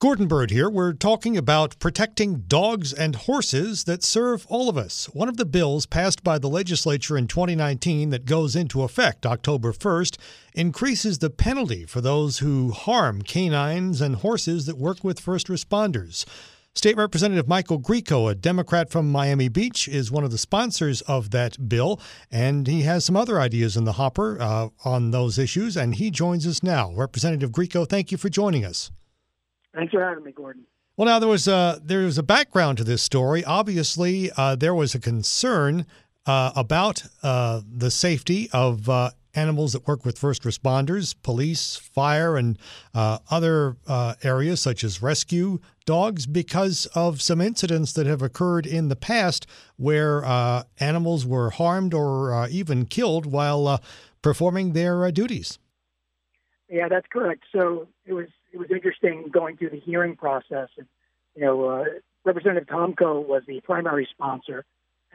Gordon Bird here. We're talking about protecting dogs and horses that serve all of us. One of the bills passed by the legislature in 2019 that goes into effect October 1st increases the penalty for those who harm canines and horses that work with first responders. State Representative Michael Grieco, a Democrat from Miami Beach, is one of the sponsors of that bill, and he has some other ideas in the hopper uh, on those issues, and he joins us now. Representative Grieco, thank you for joining us. Thanks for having me, Gordon. Well, now there was a there was a background to this story. Obviously, uh, there was a concern uh, about uh, the safety of uh, animals that work with first responders, police, fire, and uh, other uh, areas such as rescue dogs, because of some incidents that have occurred in the past where animals were harmed or even killed while performing their duties. Yeah, that's correct. So it was it was interesting going through the hearing process. And, you know, uh, Representative Tomkow was the primary sponsor,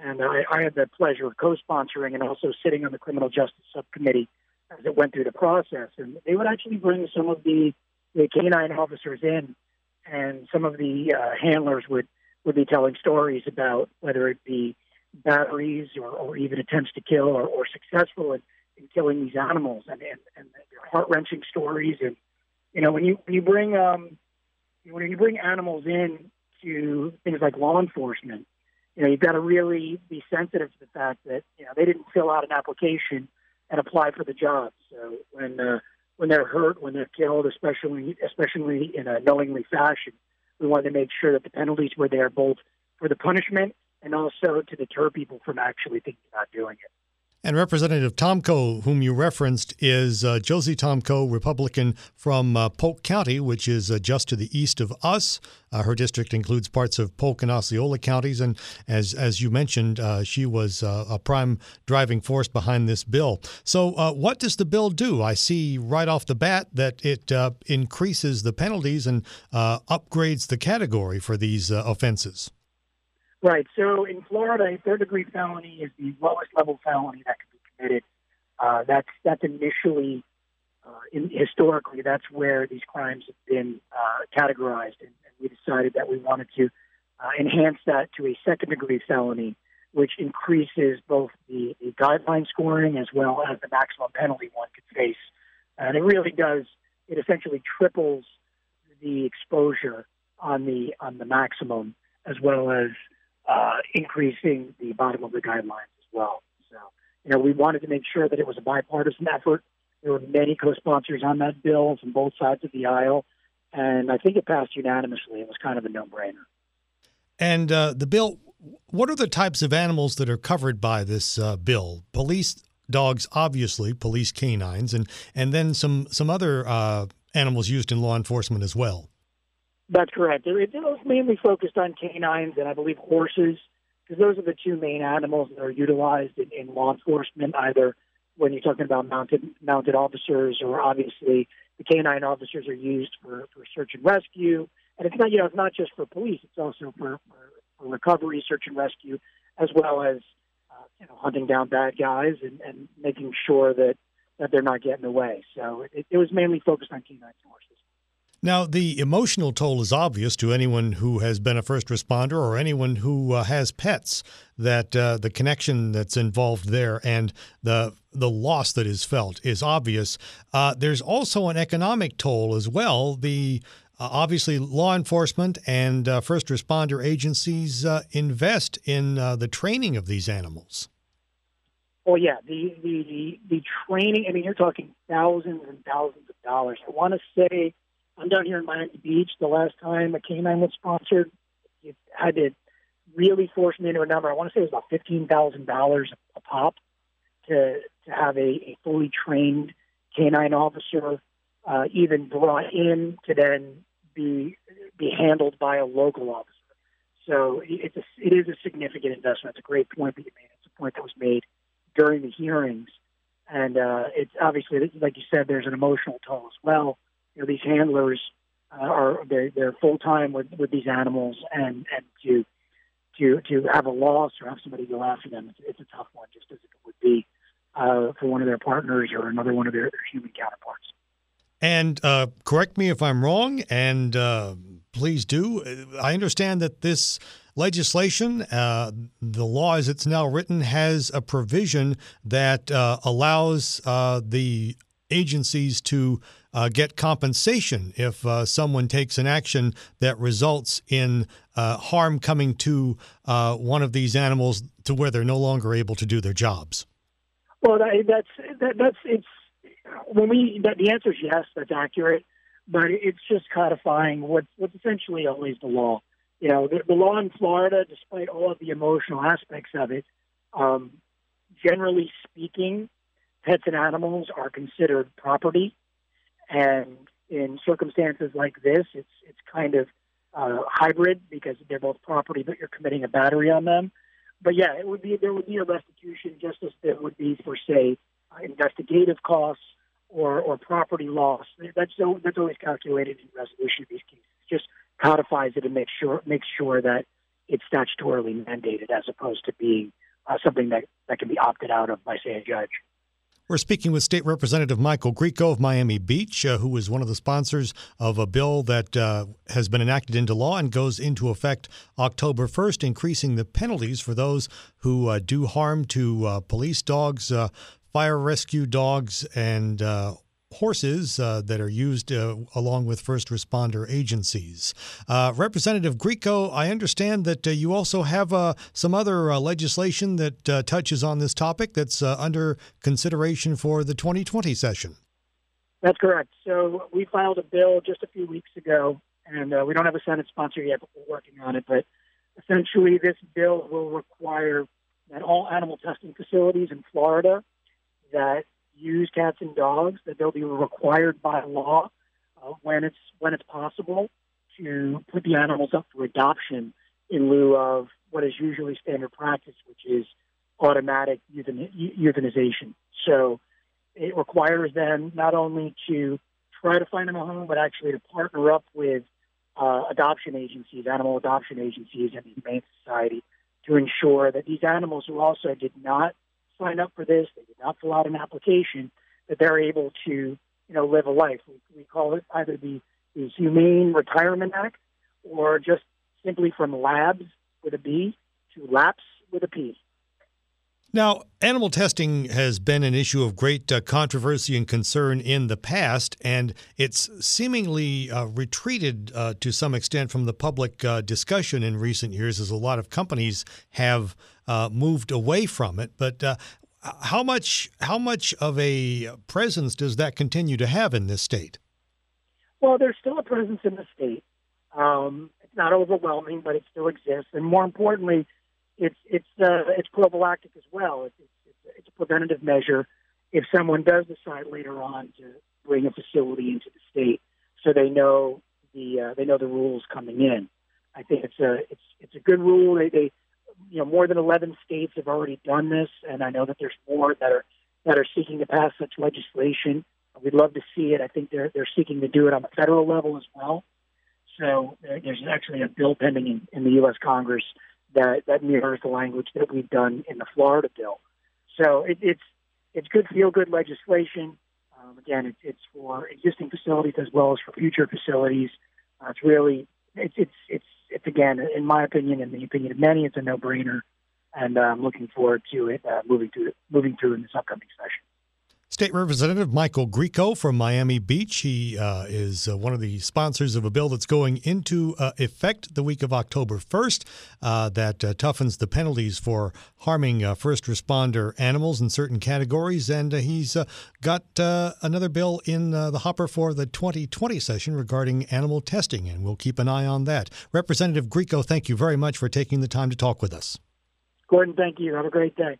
and I, I had the pleasure of co-sponsoring and also sitting on the criminal justice subcommittee as it went through the process. And they would actually bring some of the, the canine officers in, and some of the uh, handlers would would be telling stories about whether it be batteries or, or even attempts to kill or, or successful in, in killing these animals, and and, and heart wrenching stories and you know, when you when you bring um, when you bring animals in to things like law enforcement, you know, you've got to really be sensitive to the fact that you know they didn't fill out an application and apply for the job. So when uh, when they're hurt, when they're killed, especially especially in a knowingly fashion, we wanted to make sure that the penalties were there both for the punishment and also to deter people from actually thinking about doing it. And Representative Tomkow, whom you referenced, is uh, Josie Tomkow, Republican from uh, Polk County, which is uh, just to the east of us. Uh, her district includes parts of Polk and Osceola counties, and as as you mentioned, uh, she was uh, a prime driving force behind this bill. So, what does the bill do? I see right off the bat that it increases the penalties and upgrades the category for these offenses. Right. So in Florida, a third degree felony is the lowest level felony that can be committed. Uh, that's that's initially, uh, in, historically, that's where these crimes have been uh, categorized, and, and, we decided that we wanted to uh, enhance that to a second degree felony, which increases both the, the guideline scoring as well as the maximum penalty one could face. And it really does. It essentially triples the exposure on the on the maximum as well as uh, increasing the bottom of the guidelines as well. So, you know, we wanted to make sure that it was a bipartisan effort. There were many co-sponsors on that bill from both sides of the aisle, and I think it passed unanimously. It was kind of a no-brainer. And uh, the bill, what are the types of animals that are covered by this uh, bill? Police dogs, obviously, police canines, and and then some some other uh, animals used in law enforcement as well. That's correct. It, it was mainly focused on canines and I believe horses, because those are the two main animals that are utilized in, in law enforcement, either when you're talking about mounted mounted officers or obviously the canine officers are used for, for search and rescue. And it's not you know it's not just for police; it's also for, for, for recovery, search and rescue, as well as uh, you know hunting down bad guys and, and making sure that that they're not getting away. So it, it was mainly focused on canines and horses. Now, the emotional toll is obvious to anyone who has been a first responder or anyone who uh, has pets. That uh, the connection that's involved there and the the loss that is felt is obvious. Uh, there's also an economic toll as well. The uh, obviously law enforcement and uh, first responder agencies uh, invest in the training of these animals. Oh yeah, the, the the the training. I mean, you're talking thousands and thousands of dollars. I want to say I'm down here in Miami Beach. The last time a canine was sponsored, it had to really force me into a number. I want to say it was about fifteen thousand dollars a pop to to have a, a fully trained canine officer uh, even brought in to then be be handled by a local officer. So it's a, it is a significant investment. It's a great point that you made. It's a point that was made during the hearings, and uh, it's obviously like you said, there's an emotional toll as well. You know, these handlers uh, are they're, they're full time with with these animals, and and to to to have a loss or have somebody go after them, it's, it's a tough one, just as it would be uh, for one of their partners or another one of their, human counterparts. And uh, correct me if I'm wrong, and uh, please do. I understand that this legislation, uh, the law as it's now written, has a provision that uh, allows uh, the agencies to uh, get compensation if uh, someone takes an action that results in uh, harm coming to uh, one of these animals to where they're no longer able to do their jobs. Well, that, that's that, that's it's when we that, the answer is yes, that's accurate, but it's just codifying what what's essentially always the law. You know, the, the law in Florida, despite all of the emotional aspects of it, um, generally speaking, pets and animals are considered property and in circumstances like this, it's it's kind of uh, hybrid because they're both property, but you're committing a battery on them. But yeah, it would be there would be a restitution just as there would be for say uh, investigative costs or or property loss. That's that's always calculated in resolution of these cases. Just codifies it and makes sure makes sure that it's statutorily mandated as opposed to being uh, something that that can be opted out of by say a judge. We're speaking with State Representative Michael Grieco of Miami Beach, uh, who is one of the sponsors of a bill that uh, has been enacted into law and goes into effect October 1st, increasing the penalties for those who uh, do harm to uh, police dogs, uh, fire rescue dogs, and uh, horses uh, that are used uh, along with first responder agencies. Uh, Representative Grieco, I understand that uh, you also have uh, some other uh, legislation that touches on this topic that's under consideration for the 2020 session. That's correct. So we filed a bill just a few weeks ago, and we don't have a Senate sponsor yet, but we're working on it. But essentially, this bill will require that all animal testing facilities in Florida that use cats and dogs, that they'll be required by law uh, when it's when it's possible to put the animals up for adoption in lieu of what is usually standard practice, which is automatic euthanization. So it requires them not only to try to find them a home, but actually to partner up with uh, adoption agencies, animal adoption agencies, and the Humane Society to ensure that these animals who also did not sign up for this, they did not fill out an application, that they're able to, you know, live a life. We, we call it either the, the Humane Retirement Act or just simply from labs with a B to laps with a P. Now, animal testing has been an issue of great uh, controversy and concern in the past, and it's seemingly uh, retreated uh, to some extent from the public uh, discussion in recent years as a lot of companies have uh, moved away from it. But uh, how much how much of a presence does that continue to have in this state? Well, there's still a presence in the state. Um, it's not overwhelming, but it still exists, and more importantly it's it's uh, it's prophylactic as well. It's, it's, it's a preventative measure if someone does decide later on to bring a facility into the state, so they know the uh, they know the rules coming in. I think it's a it's it's a good rule. They, they you know more than 11 states have already done this, and I know that there's more that are that are seeking to pass such legislation. We'd love to see it. I think they're they're seeking to do it on the federal level as well. So uh, there's actually a bill pending in, in the U.S. Congress that that mirrors the language that we've done in the Florida bill. So it, it's it's good feel good legislation. Um, again, it's it's for existing facilities as well as for future facilities. Uh, it's really it's it's it's it's again, in my opinion, and the opinion of many, it's a no brainer, and uh, I'm looking forward to it uh, moving through moving through in this upcoming session. State Representative Michael Grieco from Miami Beach. He uh, is uh, one of the sponsors of a bill that's going into uh, effect the week of October 1st uh, that uh, toughens the penalties for harming uh, first responder animals in certain categories. And he's got another bill in the hopper for the 2020 session regarding animal testing, and we'll keep an eye on that. Representative Grieco, thank you very much for taking the time to talk with us. Gordon, thank you. Have a great day.